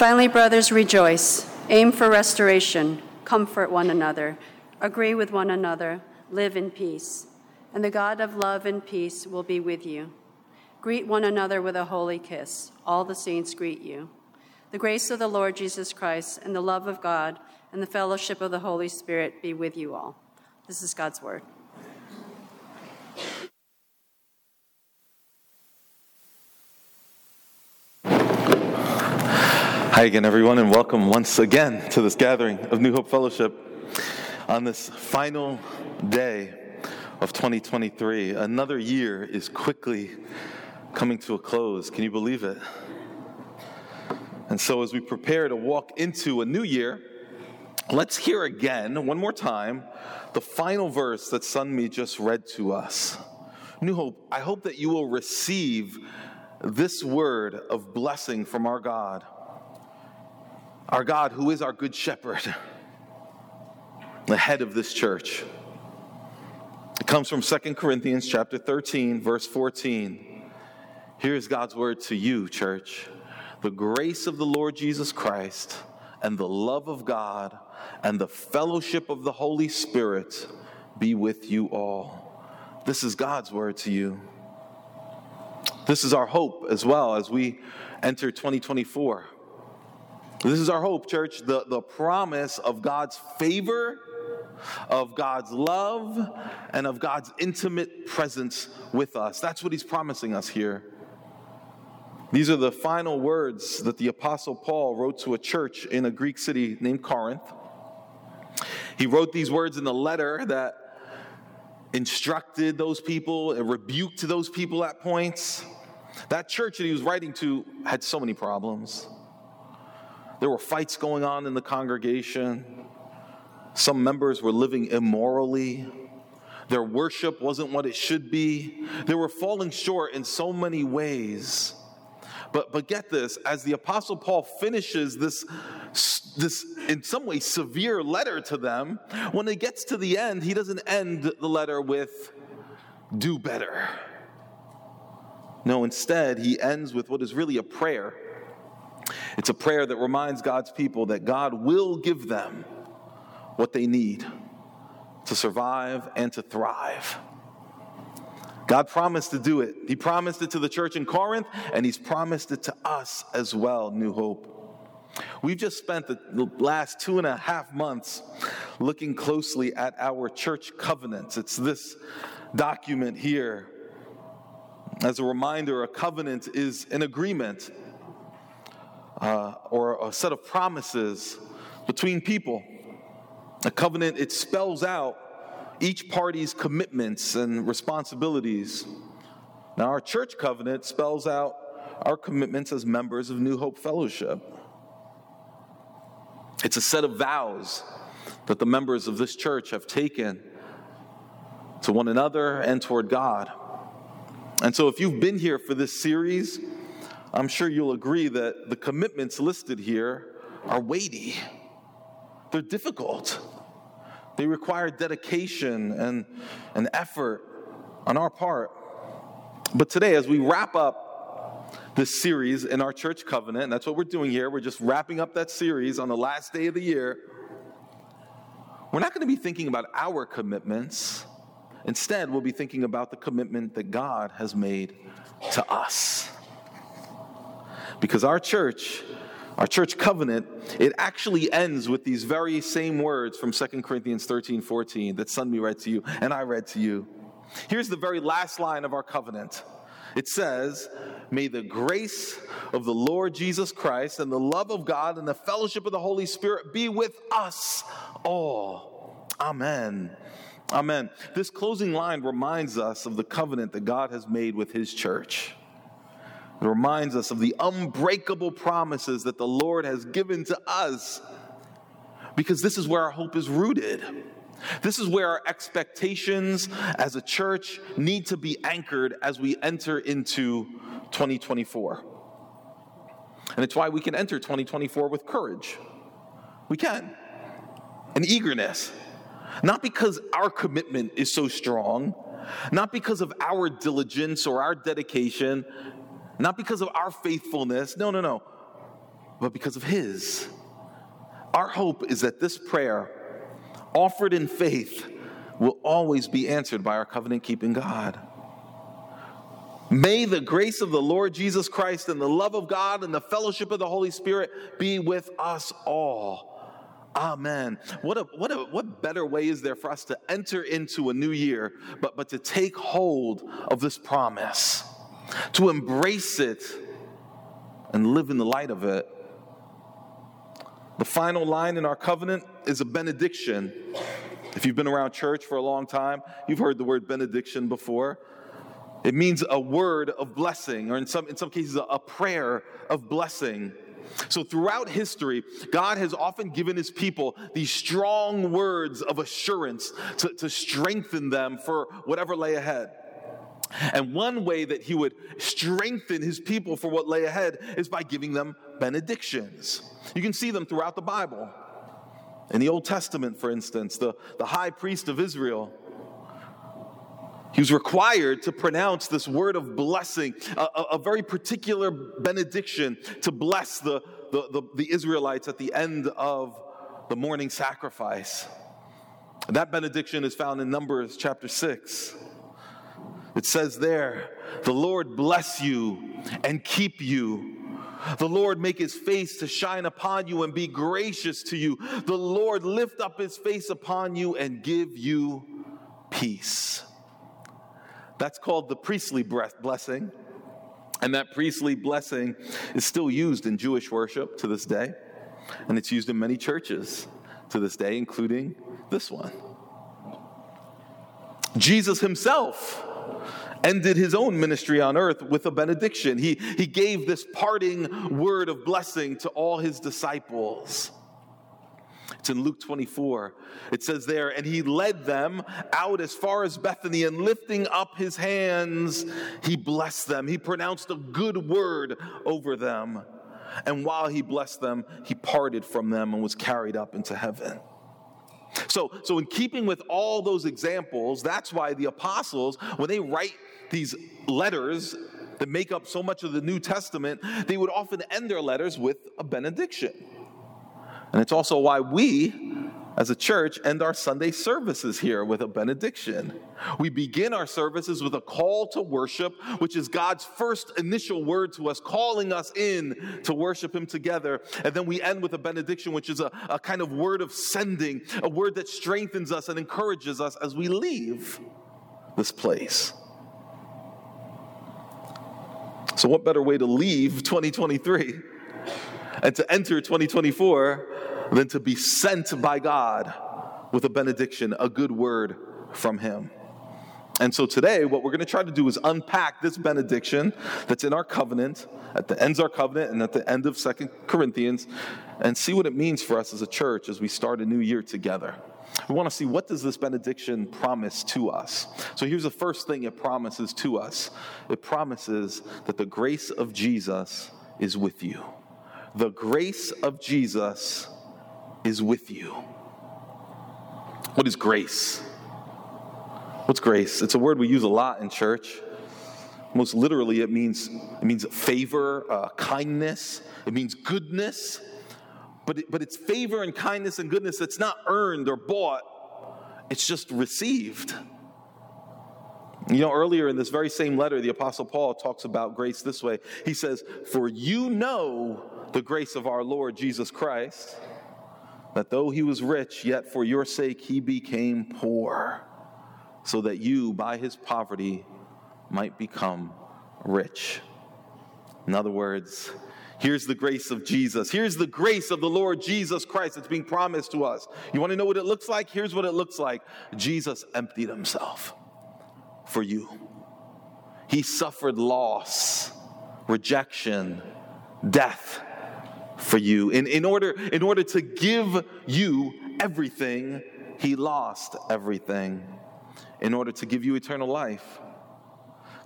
Finally, brothers, rejoice. Aim for restoration. Comfort one another. Agree with one another. Live in peace. And the God of love and peace will be with you. Greet one another with a holy kiss. All the saints greet you. The grace of the Lord Jesus Christ and the love of God and the fellowship of the Holy Spirit be with you all. This is God's word. Hi again, everyone, and welcome once again to this gathering of New Hope Fellowship on this final day of 2023. Another year is quickly coming to a close. Can you believe it? And so, as we prepare to walk into a new year, let's hear again, one more time, the final verse that Sunmi just read to us. New Hope, I hope that you will receive this word of blessing from our God, our God who is our good shepherd, the head of this church. It comes from Second Corinthians chapter 13, verse 14. Here's God's word to you, church. The grace of the Lord Jesus Christ and the love of God and the fellowship of the Holy Spirit be with you all. This is God's word to you. This is our hope as well as we enter 2024. This is our hope, church, the, the promise of God's favor, of God's love, and of God's intimate presence with us. That's what he's promising us here. These are the final words that the Apostle Paul wrote to a church in a Greek city named Corinth. He wrote these words in the letter that instructed those people and rebuked those people at points. That church that he was writing to had so many problems. There were fights going on in the congregation. Some members were living immorally. Their worship wasn't what it should be. They were falling short in so many ways. But, but get this as the Apostle Paul finishes this, this, in some way, severe letter to them, when it gets to the end, he doesn't end the letter with, do better. No, instead, he ends with what is really a prayer. It's a prayer that reminds God's people that God will give them what they need to survive and to thrive. God promised to do it. He promised it to the church in Corinth, and He's promised it to us as well, New Hope. We've just spent the last two and a half months looking closely at our church covenants. It's this document here. As a reminder, a covenant is an agreement uh, or a set of promises between people. A covenant, it spells out each party's commitments and responsibilities. Now, our church covenant spells out our commitments as members of New Hope Fellowship. It's a set of vows that the members of this church have taken to one another and toward God. And so, if you've been here for this series, I'm sure you'll agree that the commitments listed here are weighty, they're difficult. They require dedication and, and effort on our part. But today, as we wrap up this series in our church covenant, and that's what we're doing here, we're just wrapping up that series on the last day of the year. We're not going to be thinking about our commitments. Instead, we'll be thinking about the commitment that God has made to us. Because our church our church covenant, it actually ends with these very same words from 2 Corinthians 13 14 that Sunmi read to you and I read to you. Here's the very last line of our covenant it says, May the grace of the Lord Jesus Christ and the love of God and the fellowship of the Holy Spirit be with us all. Amen. Amen. This closing line reminds us of the covenant that God has made with his church. It reminds us of the unbreakable promises that the Lord has given to us because this is where our hope is rooted. This is where our expectations as a church need to be anchored as we enter into 2024. And it's why we can enter 2024 with courage. We can. And eagerness. Not because our commitment is so strong, not because of our diligence or our dedication, not because of our faithfulness. No, no, no. but because of His. Our hope is that this prayer, offered in faith, will always be answered by our covenant keeping God. May the grace of the Lord Jesus Christ and the love of God and the fellowship of the Holy Spirit be with us all. Amen. What a, what a, what better way is there for us to enter into a new year, but, but to take hold of this promise, to embrace it and live in the light of it. The final line in our covenant is a benediction. If you've been around church for a long time, you've heard the word benediction before. It means a word of blessing, or in some, in some cases, a, prayer of blessing. So, throughout history, God has often given his people these strong words of assurance to, to strengthen them for whatever lay ahead. And one way that he would strengthen his people for what lay ahead is by giving them benedictions. You can see them throughout the Bible. In the Old Testament, for instance, the, the high priest of Israel, he was required to pronounce this word of blessing, a, a, a very particular benediction to bless the, the, the, the Israelites at the end of the morning sacrifice. And that benediction is found in Numbers chapter 6. It says there, The Lord bless you and keep you. The Lord make his face to shine upon you and be gracious to you. The Lord lift up his face upon you and give you peace. That's called the priestly blessing. And that priestly blessing is still used in Jewish worship to this day. And it's used in many churches to this day, including this one. Jesus himself ended his own ministry on earth with a benediction. He, he gave this parting word of blessing to all his disciples. It's in Luke 24. It says there, and he led them out as far as Bethany, and lifting up his hands, he blessed them. He pronounced a good word over them. And while he blessed them, he parted from them and was carried up into heaven. So, so in keeping with all those examples, that's why the apostles, when they write these letters that make up so much of the New Testament, they would often end their letters with a benediction. And it's also why we, as a church, end our Sunday services here with a benediction. We begin our services with a call to worship, which is God's first initial word to us, calling us in to worship Him together. And then we end with a benediction, which is a, a kind of word of sending, a word that strengthens us and encourages us as we leave this place. So, what better way to leave 2023 and to enter 2024 than to be sent by God with a benediction, a good word from Him? And so today, what we're going to try to do is unpack this benediction that's in our covenant, at the ends of our covenant, and at the end of Second Corinthians, and see what it means for us as a church as we start a new year together. We want to see what does this benediction promise to us. So here's the first thing it promises to us. It promises that the grace of Jesus is with you. The grace of Jesus is with you. What is grace? What's grace? It's a word we use a lot in church. Most literally, it means it means favor, uh, kindness. It means goodness but, it, but it's favor and kindness and goodness that's not earned or bought, it's just received. You know, earlier in this very same letter, the Apostle Paul talks about grace this way. He says, For you know the grace of our Lord Jesus Christ, that though he was rich, yet for your sake he became poor, so that you, by his poverty, might become rich. In other words, Here's the grace of Jesus. Here's the grace of the Lord Jesus Christ that's being promised to us. You want to know what it looks like? Here's what it looks like Jesus emptied himself for you. He suffered loss, rejection, death for you. In, in, order, in order to give you everything, he lost everything in order to give you eternal life.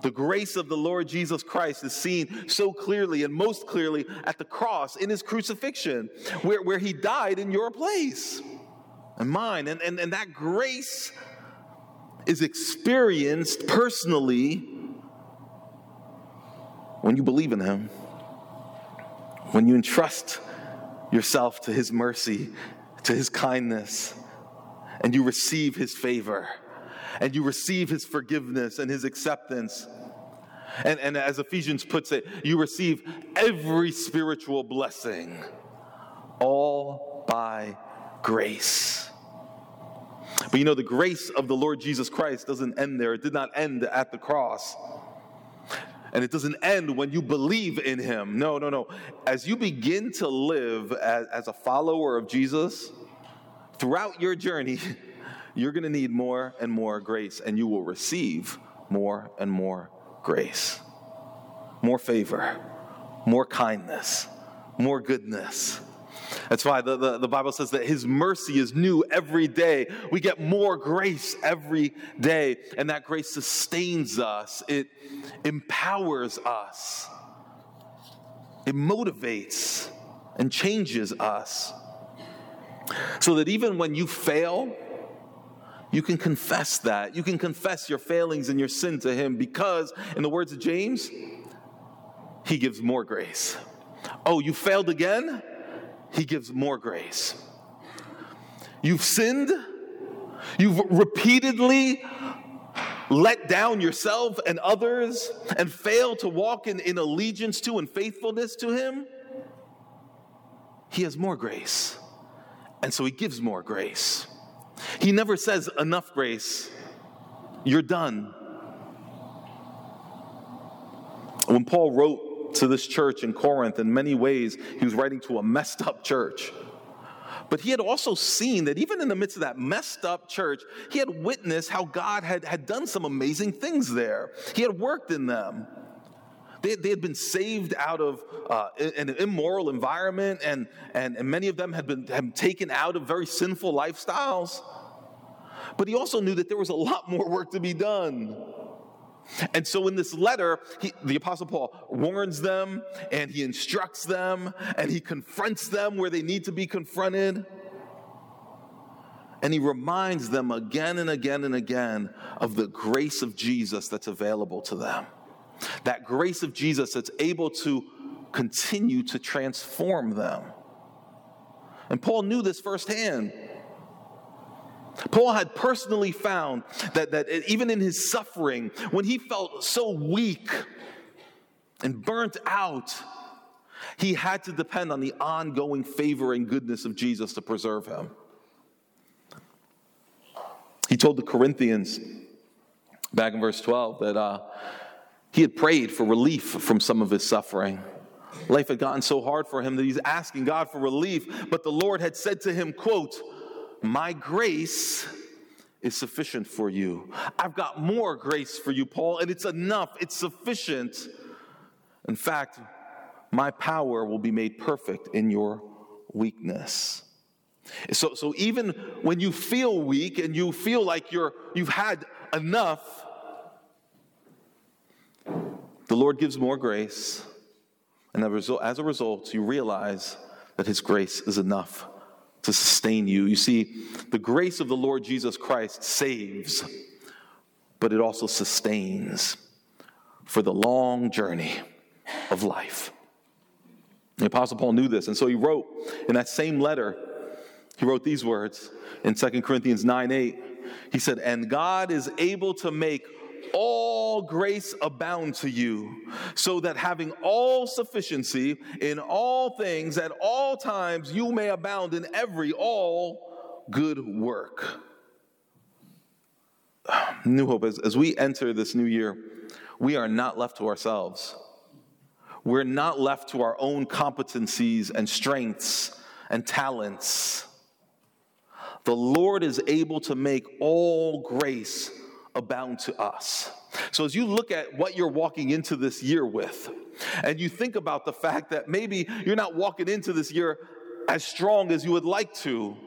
The grace of the Lord Jesus Christ is seen so clearly and most clearly at the cross in his crucifixion, where, where he died in your place and mine. And, and, and that grace is experienced personally when you believe in him. when you entrust yourself to His mercy, to His kindness, and you receive His favor, and you receive His forgiveness and His acceptance. And, and as Ephesians puts it, you receive every spiritual blessing, all by grace. But you know, the grace of the Lord Jesus Christ doesn't end there. It did not end at the cross. And it doesn't end when you believe in him. No, no, no. As you begin to live as, as a follower of Jesus, throughout your journey, you're going to need more and more grace, and you will receive more and more grace, more favor, more kindness, more goodness. That's why the, the, the, Bible says that His mercy is new every day. We get more grace every day, and that grace sustains us, it empowers us, it motivates and changes us. So that even when you fail, you can confess that. You can confess your failings and your sin to Him because, in the words of James, He gives more grace. Oh, you failed again? He gives more grace. You've sinned, you've repeatedly let down yourself and others and failed to walk in, in allegiance to and faithfulness to Him. He has more grace. And so He gives more grace. He never says, enough grace, you're done. When Paul wrote to this church in Corinth in many ways. He was writing to a messed up church. But he had also seen that even in the midst of that messed up church, he had witnessed how God had, had done some amazing things there. He had worked in them. They, they had been saved out of uh, an immoral environment, and, and, and many of them had been had taken out of very sinful lifestyles. But he also knew that there was a lot more work to be done. And so in this letter, he, the Apostle Paul warns them and he instructs them and he confronts them where they need to be confronted. And he reminds them again and again and again of the grace of Jesus that's available to them. That grace of Jesus that's able to continue to transform them. And Paul knew this firsthand. Paul had personally found that, that even in his suffering, when he felt so weak and burnt out, he had to depend on the ongoing favor and goodness of Jesus to preserve him. He told the Corinthians back in verse 12 that uh, he had prayed for relief from some of his suffering. Life had gotten so hard for him that he's asking God for relief, but the Lord had said to him, quote, my grace is sufficient for you. I've got more grace for you, Paul, and it's enough, it's sufficient. In fact, my power will be made perfect in your weakness. So, so even when you feel weak and you feel like you're, you've had enough, the Lord gives more grace. And as a result, you realize that His grace is enough to sustain you. You see, the grace of the Lord Jesus Christ saves, but it also sustains for the long journey of life. The Apostle Paul knew this, and so he wrote in that same letter, he wrote these words in 2 Corinthians 9 8. He said, And God is able to make all grace abound to you, so that having all sufficiency in all things at all times, you may abound in every all good work. New Hope, as, as we enter this new year, we are not left to ourselves. We're not left to our own competencies and strengths and talents. The Lord is able to make all grace abound to us. So, as you look at what you're walking into this year with, and you think about the fact that maybe you're not walking into this year as strong as you would like to,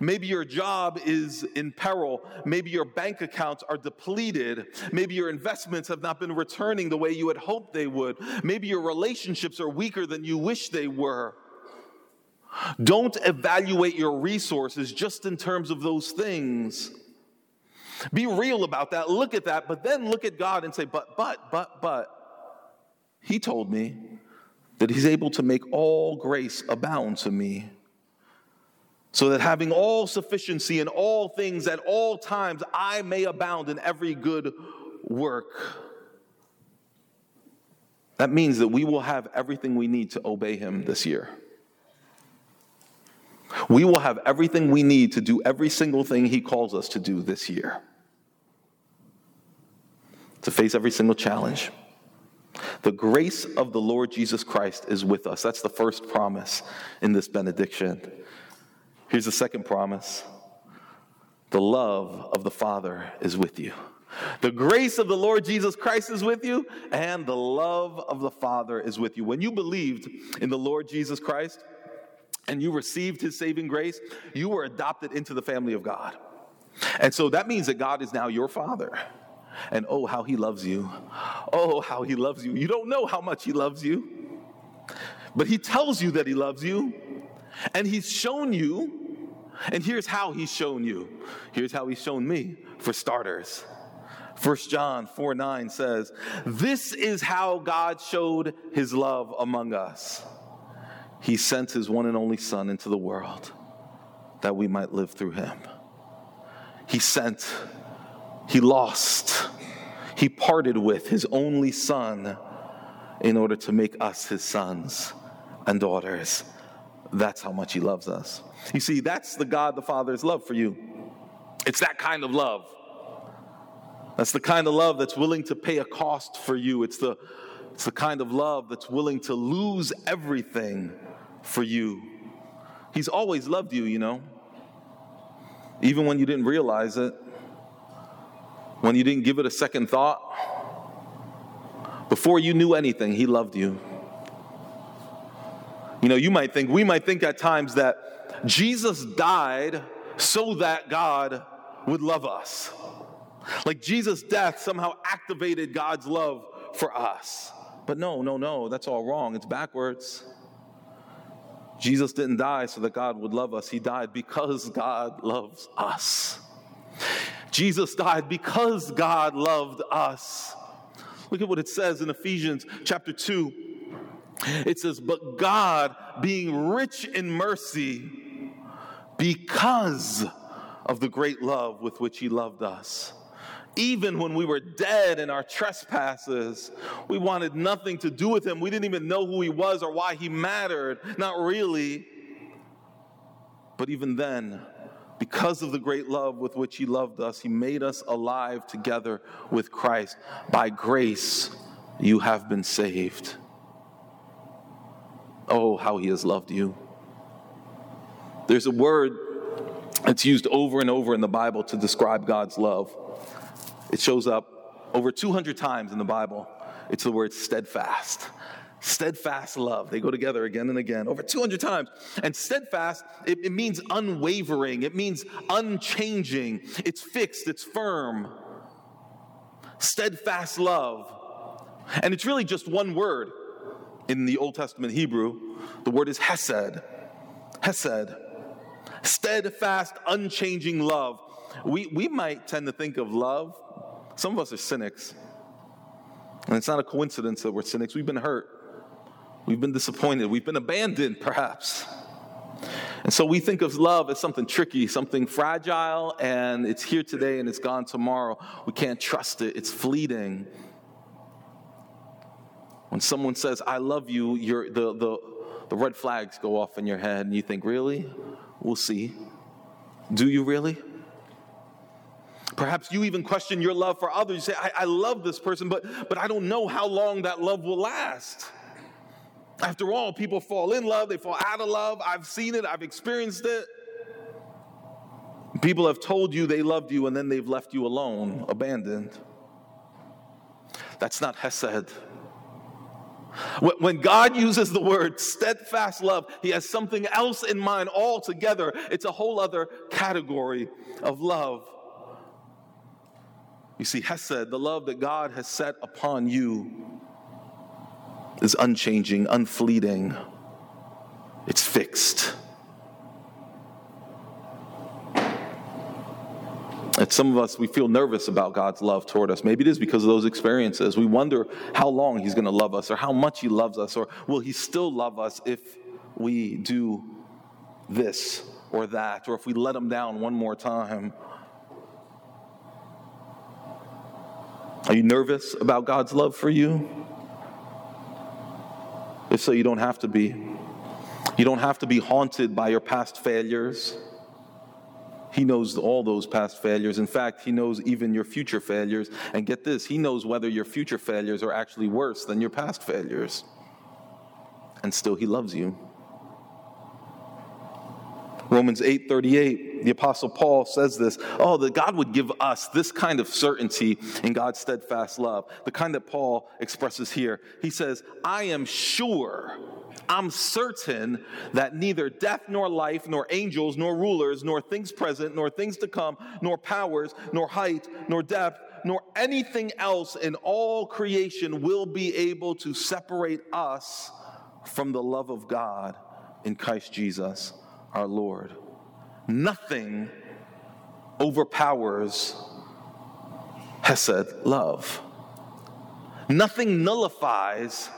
Maybe your job is in peril. Maybe your bank accounts are depleted. Maybe your investments have not been returning the way you had hoped they would. Maybe your relationships are weaker than you wish they were. Don't evaluate your resources just in terms of those things. Be real about that. Look at that, but then look at God and say, but, but, but, but, He told me that he's able to make all grace abound to me, so that having all sufficiency in all things at all times, I may abound in every good work. That means that we will have everything we need to obey him this year. We will have everything we need to do every single thing he calls us to do this year, to face every single challenge. The grace of the Lord Jesus Christ is with us. That's the first promise in this benediction. Here's the second promise the love of the Father is with you. The grace of the Lord Jesus Christ is with you, and the love of the Father is with you. When you believed in the Lord Jesus Christ and you received his saving grace, you were adopted into the family of God. And so that means that God is now your Father. And oh, how he loves you. Oh, how he loves you. You don't know how much he loves you, but he tells you that he loves you, and he's shown you. And here's how he's shown you. Here's how he's shown me, for starters. 1 John 4 9 says, This is how God showed his love among us. He sent his one and only Son into the world that we might live through him. He sent he lost, he parted with his only son in order to make us his sons and daughters. That's how much he loves us. You see, that's the God the Father's love for you. It's that kind of love. That's the kind of love that's willing to pay a cost for you. It's the, it's the kind of love that's willing to lose everything for you. He's always loved you, you know, even when you didn't realize it when you didn't give it a second thought. Before you knew anything, He loved you. You know, you might think, we might think at times that Jesus died so that God would love us. Like Jesus' death somehow activated God's love for us. But no, no, no, that's all wrong. It's backwards. Jesus didn't die so that God would love us, He died because God loves us. Jesus died because God loved us. Look at what it says in Ephesians chapter 2. It says, But God, being rich in mercy, because of the great love with which He loved us. Even when we were dead in our trespasses, we wanted nothing to do with Him. We didn't even know who He was or why He mattered. Not really. But even then, because of the great love with which He loved us, He made us alive together with Christ. By grace, you have been saved. Oh, how He has loved you. There's a word that's used over and over in the Bible to describe God's love. It shows up over 200 times in the Bible. It's the word steadfast steadfast love. They go together again and again, over 200 times. And steadfast, it, it, means unwavering, it means unchanging, it's fixed, it's firm. Steadfast love. And it's really just one word in the Old Testament Hebrew. The word is hesed. Hesed. Steadfast, unchanging love. We, we might tend to think of love, some of us are cynics. And it's not a coincidence that we're cynics. We've been hurt. We've been disappointed. We've been abandoned, perhaps. And so we think of love as something tricky, something fragile, and it's here today and it's gone tomorrow. We can't trust it, it's fleeting. When someone says, I love you, the, the, the red flags go off in your head, and you think, Really? We'll see. Do you really? Perhaps you even question your love for others. You say, I, I love this person, but, but I don't know how long that love will last. After all, people fall in love, they fall out of love. I've seen it, I've experienced it. People have told you they loved you and then they've left you alone, abandoned. That's not Hesed. When God uses the word steadfast love, He has something else in mind altogether. It's a whole other category of love. You see, Hesed, the love that God has set upon you, is unchanging, unfleeting, it's fixed. that some of us, we feel nervous about God's love toward us. Maybe it is because of those experiences. We wonder how long He's going to love us, or how much He loves us, or will He still love us if we do this or that, or if we let Him down one more time. Are you nervous about God's love for you? If so, you don't have to be. You don't have to be haunted by your past failures. He knows all those past failures. In fact, He knows even your future failures. And get this, He knows whether your future failures are actually worse than your past failures. And still, He loves you. Romans 8:38, the apostle Paul says this, oh that God would give us this kind of certainty in God's steadfast love, the kind that Paul expresses here. He says, "I am sure, I'm certain that neither death nor life nor angels nor rulers nor things present nor things to come nor powers nor height nor depth nor anything else in all creation will be able to separate us from the love of God in Christ Jesus." Our Lord. Nothing overpowers Hesed love. Nothing nullifies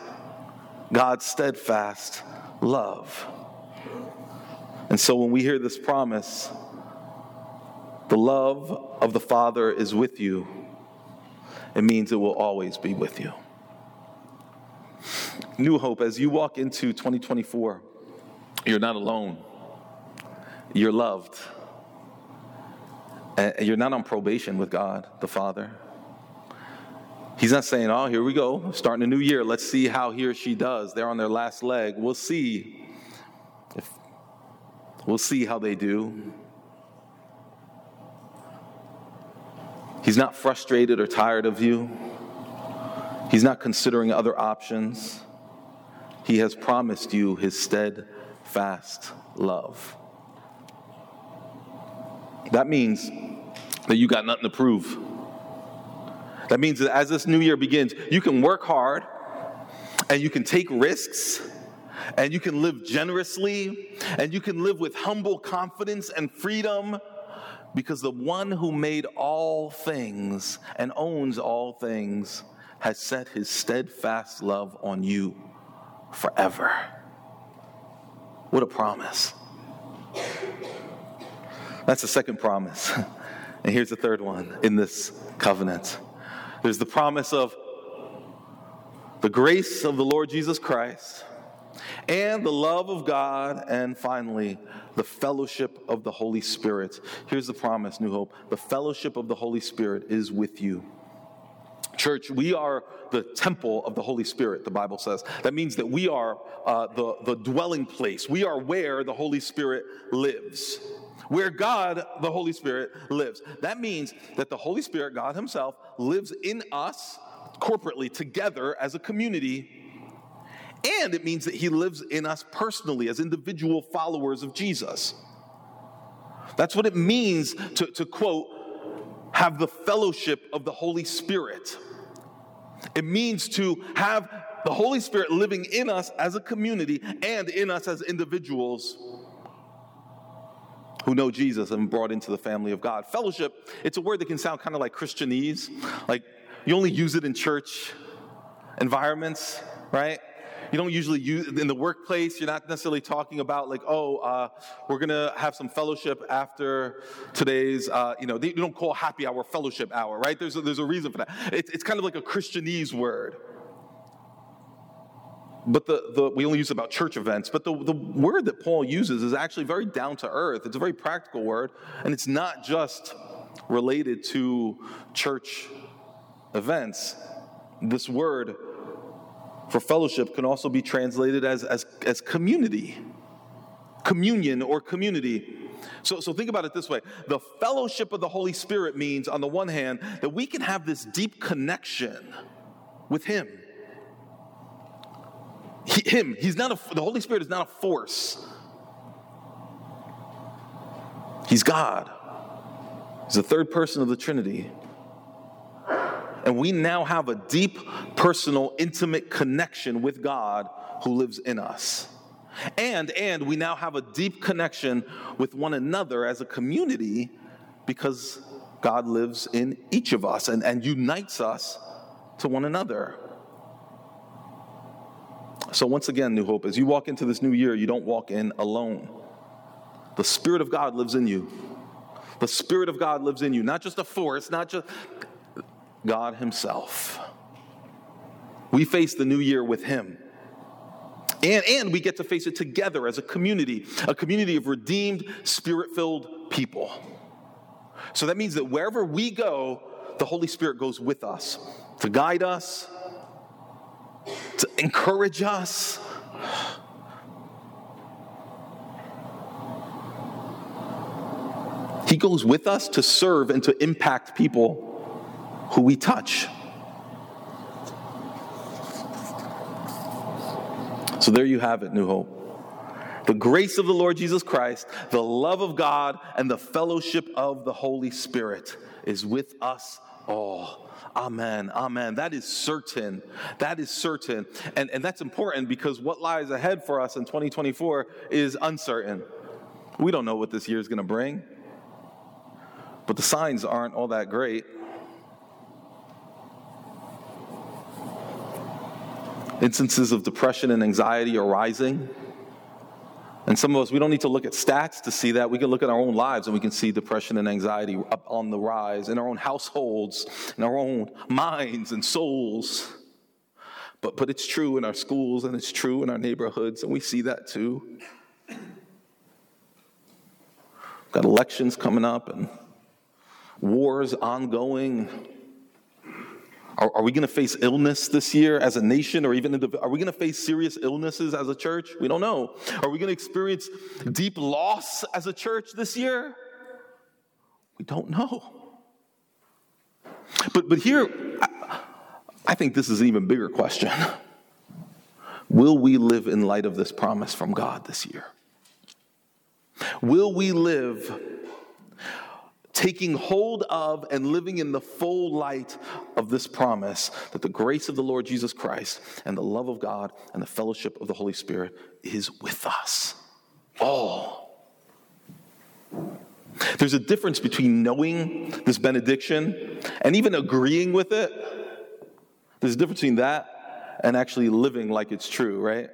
God's steadfast love. And so when we hear this promise, the love of the Father is with you, it means it will always be with you. New Hope, as you walk into 2024, you're not alone. You're loved. And you're not on probation with God, the Father. He's not saying, oh, here we go, starting a new year. Let's see how he or she does. They're on their last leg. We'll see. If, we'll see how they do. He's not frustrated or tired of you. He's not considering other options. He has promised you his steadfast love. That means that you got nothing to prove. That means that as this new year begins, you can work hard and you can take risks and you can live generously and you can live with humble confidence and freedom because the one who made all things and owns all things has set his steadfast love on you forever. What a promise. That's the second promise. And here's the third one in this covenant there's the promise of the grace of the Lord Jesus Christ, and the love of God, and finally, the fellowship of the Holy Spirit. Here's the promise, New Hope the fellowship of the Holy Spirit is with you. Church, we are the temple of the Holy Spirit, the Bible says. That means that we are uh, the, the dwelling place. We are where the Holy Spirit lives where God, the Holy Spirit, lives. That means that the Holy Spirit, God Himself, lives in us corporately, together as a community. And it means that He lives in us personally as individual followers of Jesus. That's what it means to, to quote, have the fellowship of the Holy Spirit. It means to have the Holy Spirit living in us as a community and in us as individuals who know Jesus and brought into the family of God. Fellowship, it's a word that can sound kind of like Christianese. Like you only use it in church environments, right? You don't usually use in the workplace. You're not necessarily talking about like, oh, uh, we're gonna have some fellowship after today's. Uh, you know, they, you don't call happy hour fellowship hour, right? There's a, there's a reason for that. It's, it's kind of like a Christianese word, but the, the, we only use about church events, but the, the word that Paul uses is actually very down to earth. It's a very practical word, and it's not just related to church events. This word for fellowship can also be translated as, as, as community, communion or community. So, so think about it this way the fellowship of the Holy Spirit means, on the one hand, that we can have this deep connection with Him he, him. He's not a, the Holy Spirit is not a force. He's God. He's the third person of the Trinity. And we now have a deep, personal, intimate connection with God who lives in us. And, and we now have a deep connection with one another as a community because God lives in each of us and, and unites us to one another. So, once again, New Hope, as you walk into this new year, you don't walk in alone. The Spirit of God lives in you. The Spirit of God lives in you, not just a force, not just God Himself. We face the new year with Him. And, and we get to face it together as a community, a community of redeemed, spirit filled people. So that means that wherever we go, the Holy Spirit goes with us to guide us, to encourage us. He goes with us to serve and to impact people who we touch. So there you have it, New Hope. The grace of the Lord Jesus Christ, the love of God, and the fellowship of the Holy Spirit is with us all. Amen. Amen. That is certain. That is certain. And, and that's important because what lies ahead for us in 2024 is uncertain. We don't know what this year is going to bring, but the signs aren't all that great. Instances of depression and anxiety are rising. And some of us, we don't need to look at stats to see that. We can look at our own lives and we can see depression and anxiety up on the rise in our own households, in our own minds and souls. But, but it's true in our schools and it's true in our neighborhoods, and we see that too. We've Got elections coming up and wars ongoing. Are, are we going to face illness this year as a nation, or even are we going to face serious illnesses as a church? We don't know. Are we going to experience deep loss as a church this year? We don't know. But, but here, I, I think this is an even bigger question. Will we live in light of this promise from God this year? Will we live taking hold of and living in the full light of this promise that the grace of the Lord Jesus Christ and the love of God and the fellowship of the Holy Spirit is with us all. There's a difference between knowing this benediction and even agreeing with it. There's a difference between that and actually living like it's true, right?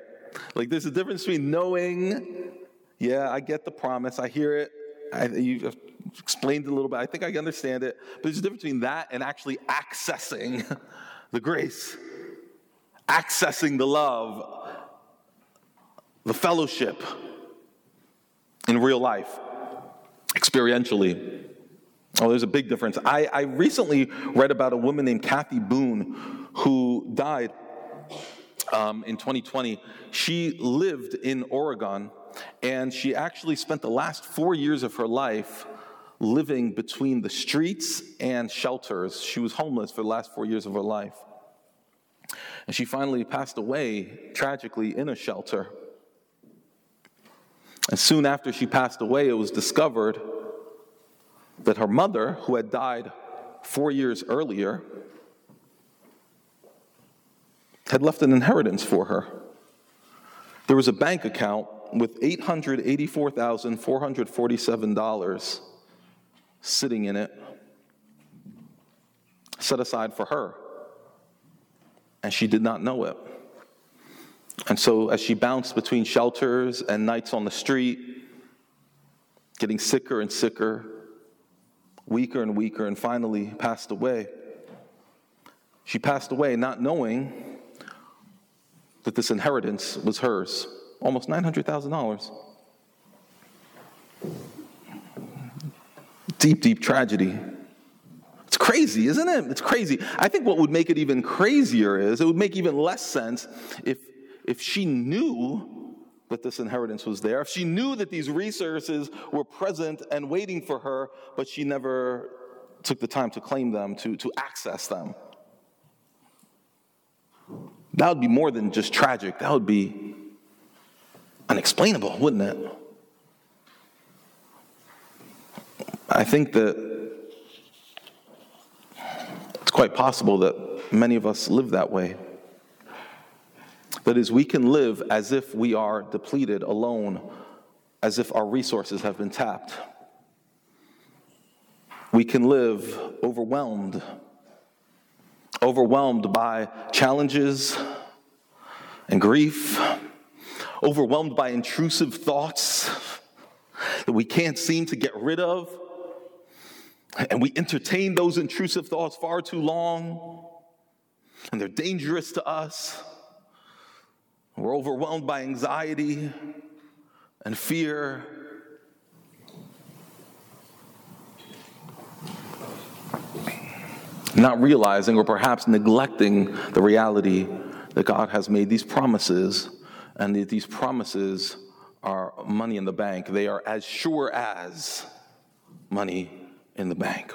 Like there's a difference between knowing, yeah, I get the promise, I hear it, I, you explained it a little bit. I think I understand it. But there's a difference between that and actually accessing the grace, accessing the love, the fellowship in real life, experientially. Oh, there's a big difference. I, I recently read about a woman named Kathy Boone who died um, in 2020. She lived in Oregon and she actually spent the last four years of her life living between the streets and shelters. She was homeless for the last four years of her life. And she finally passed away tragically in a shelter. And soon after she passed away, it was discovered that her mother, who had died four years earlier, had left an inheritance for her. There was a bank account with $884,447 sitting in it, set aside for her. And she did not know it. And so, as she bounced between shelters and nights on the street, getting sicker and sicker, weaker and weaker, and finally passed away, she passed away not knowing that this inheritance was hers almost $900,000. Deep, deep tragedy. It's crazy, isn't it? It's crazy. I think what would make it even crazier is it would make even less sense if, if she knew that this inheritance was there, if she knew that these resources were present and waiting for her, but she never took the time to claim them, to, to access them. That would be more than just tragic. That would be unexplainable, wouldn't it? I think that it's quite possible that many of us live that way. That is, we can live as if we are depleted, alone, as if our resources have been tapped. we can live overwhelmed, overwhelmed by challenges and grief, overwhelmed by intrusive thoughts that we can't seem to get rid of. And we entertain those intrusive thoughts far too long, and they're dangerous to us. We're overwhelmed by anxiety and fear. Not realizing or perhaps neglecting the reality that God has made these promises, and that these promises are money in the bank. They are as sure as money in the bank.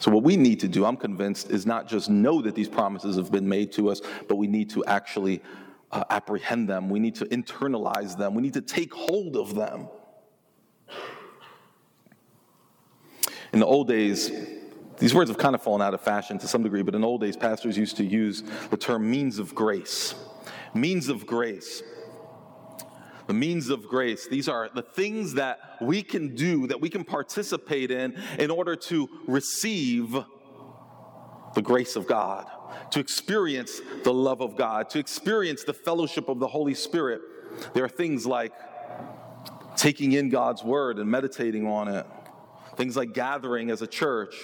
So, what we need to do, I'm convinced, is not just know that these promises have been made to us, but we need to actually uh, apprehend them. We need to internalize them. We need to take hold of them. In the old days, these words have kind of fallen out of fashion to some degree, but in old days, pastors used to use the term means of grace. Means of grace. The means of grace. These are the things that we can do, that we can participate in, in order to receive the grace of God, to experience the love of God, to experience the fellowship of the Holy Spirit. There are things like taking in God's word and meditating on it, things like gathering as a church,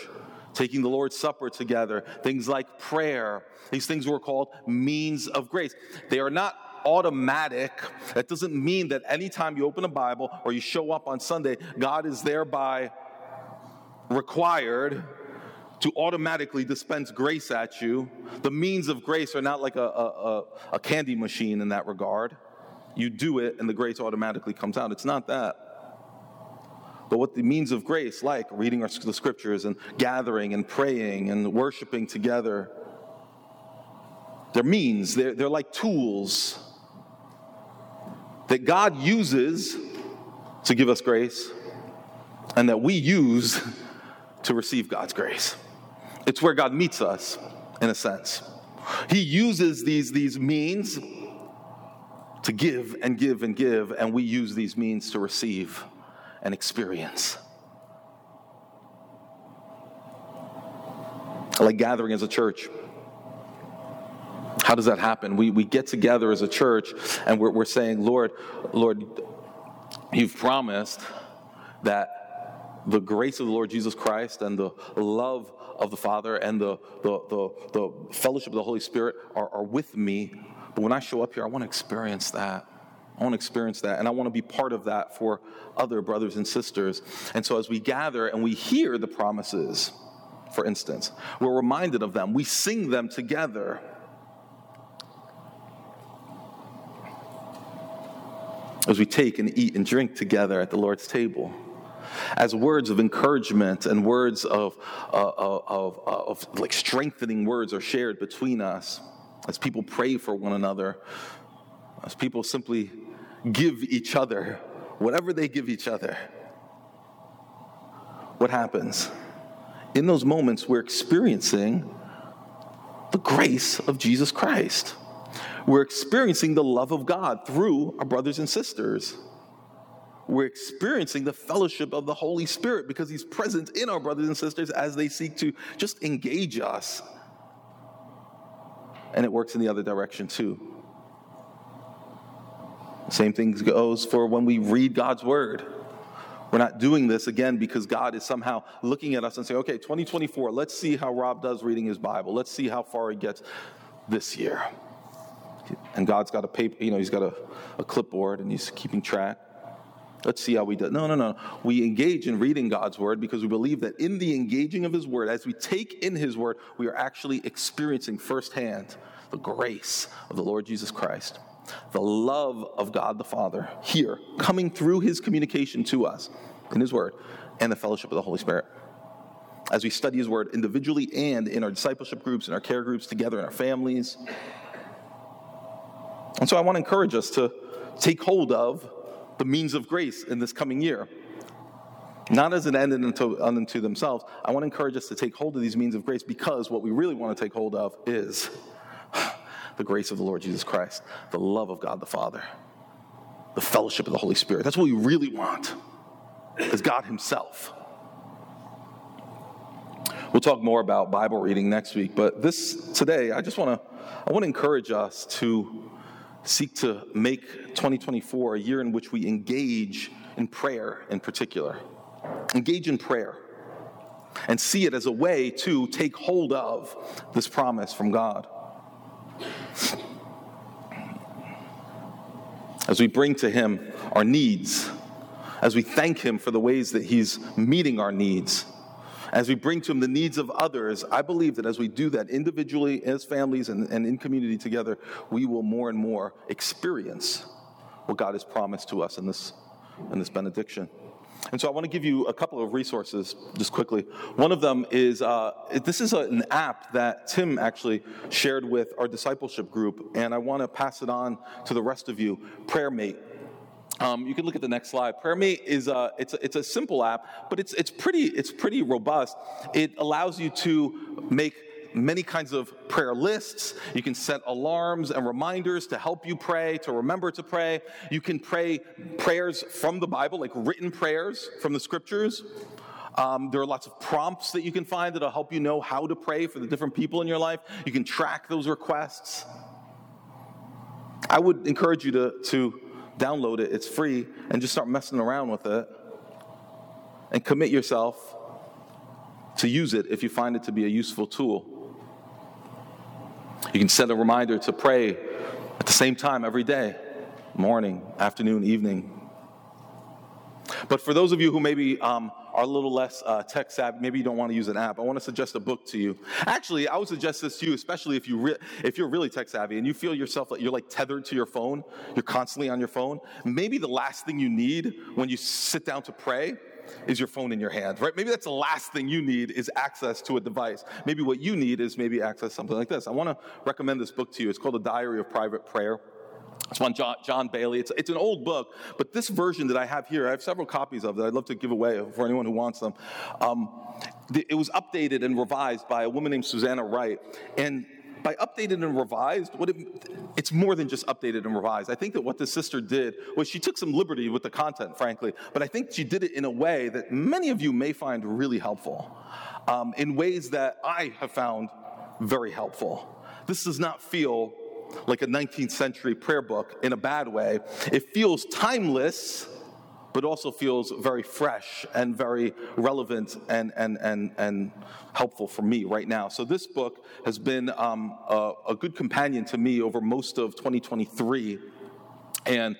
taking the Lord's Supper together, things like prayer. These things were called means of grace. They are not automatic. That doesn't mean that anytime you open a Bible or you show up on Sunday, God is thereby required to automatically dispense grace at you. The means of grace are not like a, a, a, candy machine in that regard. You do it and the grace automatically comes out. It's not that. But what the means of grace, like reading our, the scriptures and gathering and praying and worshiping together, they're means, they're, they're like tools that God uses to give us grace and that we use to receive God's grace. It's where God meets us, in a sense. He uses these, these means to give and give and give, and we use these means to receive and experience. Like gathering as a church. How does that happen? We, we get together as a church and we're, we're saying, Lord, Lord, you've promised that the grace of the Lord Jesus Christ and the love of the Father and the, the, the, the fellowship of the Holy Spirit are, are with me. But when I show up here, I want to experience that. I want to experience that, and I want to be part of that for other brothers and sisters. And so, as we gather and we hear the promises, for instance, we're reminded of them, we sing them together. As we take and eat and drink together at the Lord's table, as words of encouragement and words of, uh, of, of, of like strengthening words are shared between us, as people pray for one another, as people simply give each other whatever they give each other, what happens? In those moments, we're experiencing the grace of Jesus Christ. We're experiencing the love of God through our brothers and sisters. We're experiencing the fellowship of the Holy Spirit because He's present in our brothers and sisters as they seek to just engage us. And it works in the other direction too. Same thing goes for when we read God's word. We're not doing this again because God is somehow looking at us and saying, okay, 2024, let's see how Rob does reading his Bible. Let's see how far he gets this year. And God's got a paper, you know, he's got a, a clipboard and he's keeping track. Let's see how we do. No, no, no. We engage in reading God's word because we believe that in the engaging of his word, as we take in his word, we are actually experiencing firsthand the grace of the Lord Jesus Christ the love of God the Father here, coming through his communication to us in his word, and the fellowship of the Holy Spirit. As we study his word individually and in our discipleship groups, in our care groups, together in our families. And so I want to encourage us to take hold of the means of grace in this coming year. Not as an end unto, unto themselves. I want to encourage us to take hold of these means of grace because what we really want to take hold of is the grace of the Lord Jesus Christ, the love of God the Father, the fellowship of the Holy Spirit. That's what we really want, is God Himself. We'll talk more about Bible reading next week, but this today, I just want to I want to encourage us to seek to make 2024 a year in which we engage in prayer in particular. Engage in prayer and see it as a way to take hold of this promise from God. As we bring to Him our needs, as we thank Him for the ways that He's meeting our needs, as we bring to Him the needs of others, I believe that as we do that individually, as families, and, and in community together, we will more and more experience what God has promised to us in this, in this benediction. And so I want to give you a couple of resources just quickly. One of them is uh, this is a, an app that Tim actually shared with our discipleship group, and I want to pass it on to the rest of you. PrayerMate. Um, you can look at the next slide. PrayerMate is a, it's a, it's a simple app, but it's, it's, pretty, it's pretty robust. It allows you to make many kinds of prayer lists. You can set alarms and reminders to help you pray, to remember to pray. You can pray prayers from the Bible, like written prayers from the scriptures. Um, there are lots of prompts that you can find that'll help you know how to pray for the different people in your life. You can track those requests. I would encourage you to, to download it, it's free, and just start messing around with it. And commit yourself to use it if you find it to be a useful tool. You can set a reminder to pray at the same time every day morning, afternoon, evening. But for those of you who maybe um, are a little less uh, tech savvy, maybe you don't want to use an app, I want to suggest a book to you. Actually, I would suggest this to you, especially if, you re- if you're really tech savvy and you feel yourself like you're like tethered to your phone, you're constantly on your phone. Maybe the last thing you need when you sit down to pray is your phone in your hand, right? Maybe that's the last thing you need is access to a device. Maybe what you need is maybe access something like this. I want to recommend this book to you. It's called A Diary of Private Prayer. It's one John, John Baillie. It's, it's an old book, but this version that I have here, I have several copies of that I'd love to give away for anyone who wants them. Um, it was updated and revised by a woman named Susanna Wright. And by updated and revised, it, it's more than just updated and revised. I think that what the sister did was she took some liberty with the content, frankly, but I think she did it in a way that many of you may find really helpful, um, in ways that I have found very helpful. This does not feel like a 19th century prayer book in a bad way. It feels timeless but also feels very fresh and very relevant and, and, and, and helpful for me right now. So, this book has been um, a, a good companion to me over most of 2023. And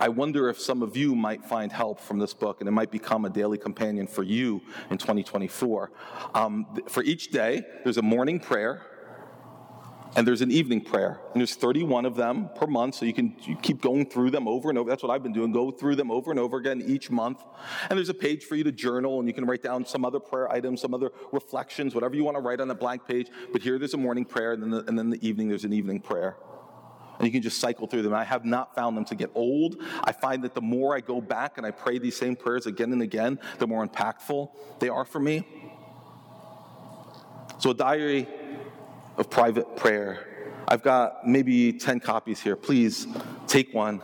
I wonder if some of you might find help from this book and it might become a daily companion for you in 2024. Um, for each day, there's a morning prayer and there's an evening prayer and there's 31 of them per month so you can you keep going through them over and over that's what i've been doing go through them over and over again each month and there's a page for you to journal and you can write down some other prayer items some other reflections whatever you want to write on a blank page but here there's a morning prayer and then the, and then the evening there's an evening prayer and you can just cycle through them. I have not found them to get old. I find that the more I go back and I pray these same prayers again and again, the more impactful they are for me. So, a diary of private prayer. I've got maybe 10 copies here. Please take one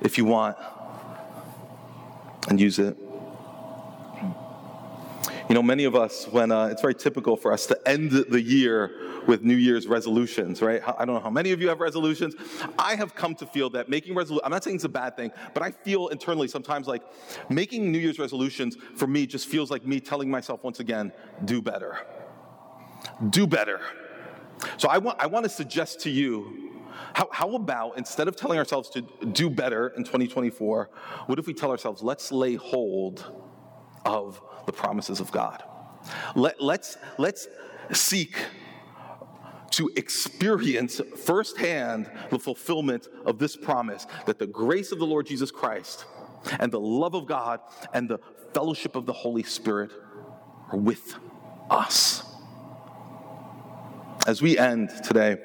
if you want and use it. You know, many of us, when uh, it's very typical for us to end the year with New Year's resolutions, right? I don't know how many of you have resolutions. I have come to feel that making resolutions, I'm not saying it's a bad thing, but I feel internally sometimes like making New Year's resolutions for me just feels like me telling myself once again, do better. Do better. So I want, I want to suggest to you how, how about instead of telling ourselves to do better in 2024, what if we tell ourselves, let's lay hold of the promises of God? Let, let's, let's seek to experience firsthand the fulfillment of this promise that the grace of the Lord Jesus Christ and the love of God and the fellowship of the Holy Spirit are with us. As we end today,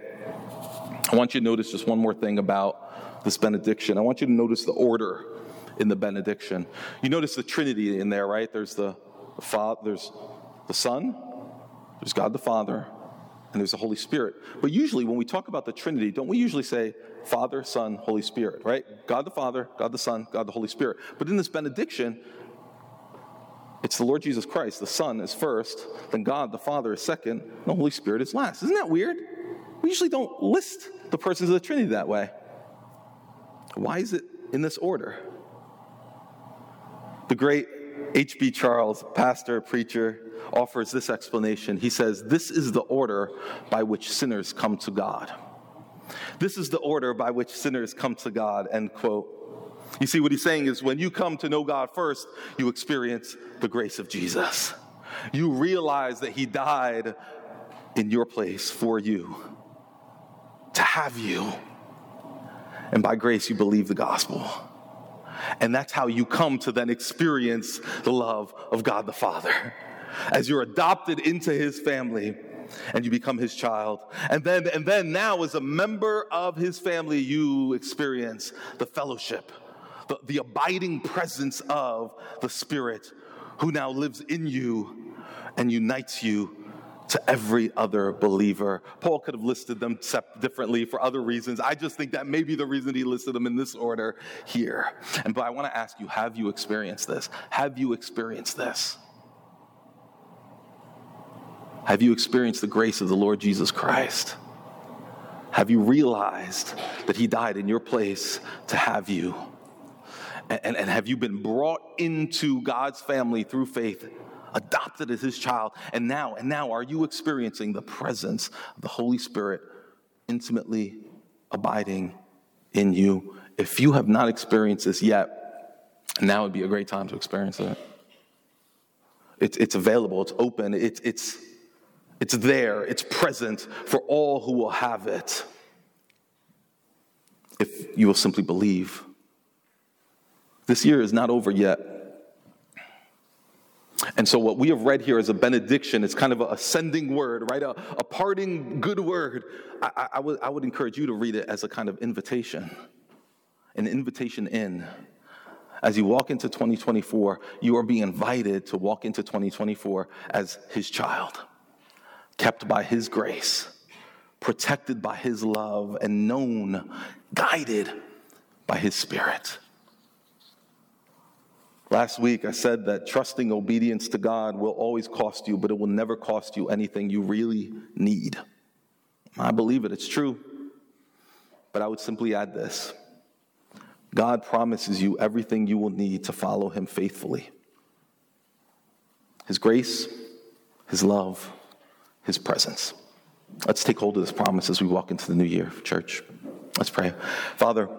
I want you to notice just one more thing about this benediction. I want you to notice the order in the benediction. You notice the Trinity in there, right? There's the, the Father, there's the Son, there's God the Father, and there's the Holy Spirit. But usually, when we talk about the Trinity, don't we usually say Father, Son, Holy Spirit, right? God the Father, God the Son, God the Holy Spirit. But in this benediction, It's the Lord Jesus Christ, the Son is first, then God the Father is second, and the Holy Spirit is last. Isn't that weird? We usually don't list the persons of the Trinity that way. Why is it in this order? The great H.B. Charles, pastor, preacher, offers this explanation. He says, This is the order by which sinners come to God. This is the order by which sinners come to God, end quote. You see, what he's saying is when you come to know God first, you experience the grace of Jesus. You realize that he died in your place for you, to have you. And by grace, you believe the gospel. And that's how you come to then experience the love of God the Father. As you're adopted into his family and you become his child. And then, and then now, as a member of his family, you experience the fellowship, the, the abiding presence of the Spirit who now lives in you and unites you to every other believer. Paul could have listed them differently for other reasons. I just think that may be the reason he listed them in this order here. And but I want to ask you, have you experienced this? Have you experienced this? Have you experienced the grace of the Lord Jesus Christ? Have you realized that he died in your place to have you? And, and, have you been brought into God's family through faith adopted as his child. And now, and now, are you experiencing the presence of the Holy Spirit intimately abiding in you? If you have not experienced this yet, now would be a great time to experience it. It's, it's available, it's open, it's, it's, it's there, it's present for all who will have it. If you will simply believe. This year is not over yet. And so, what we have read here is a benediction. It's kind of a ascending word, right? A, a parting good word. I, I, I, would, I would encourage you to read it as a kind of invitation, an invitation in. As you walk into 2024, you are being invited to walk into 2024 as his child, kept by his grace, protected by his love, and known, guided by his spirit. Last week, I said that trusting obedience to God will always cost you, but it will never cost you anything you really need. I believe it, it's true. But I would simply add this God promises you everything you will need to follow Him faithfully His grace, His love, His presence. Let's take hold of this promise as we walk into the new year, church. Let's pray. Father,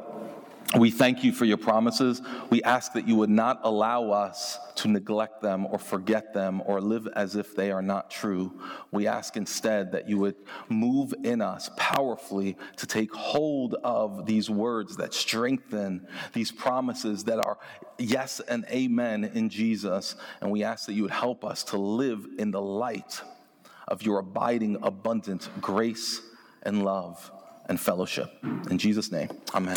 we thank you for your promises. We ask that you would not allow us to neglect them or forget them or live as if they are not true. We ask instead that you would move in us powerfully to take hold of these words that strengthen these promises that are yes and amen in Jesus. And we ask that you would help us to live in the light of your abiding, abundant grace and love and fellowship. In Jesus' name, amen.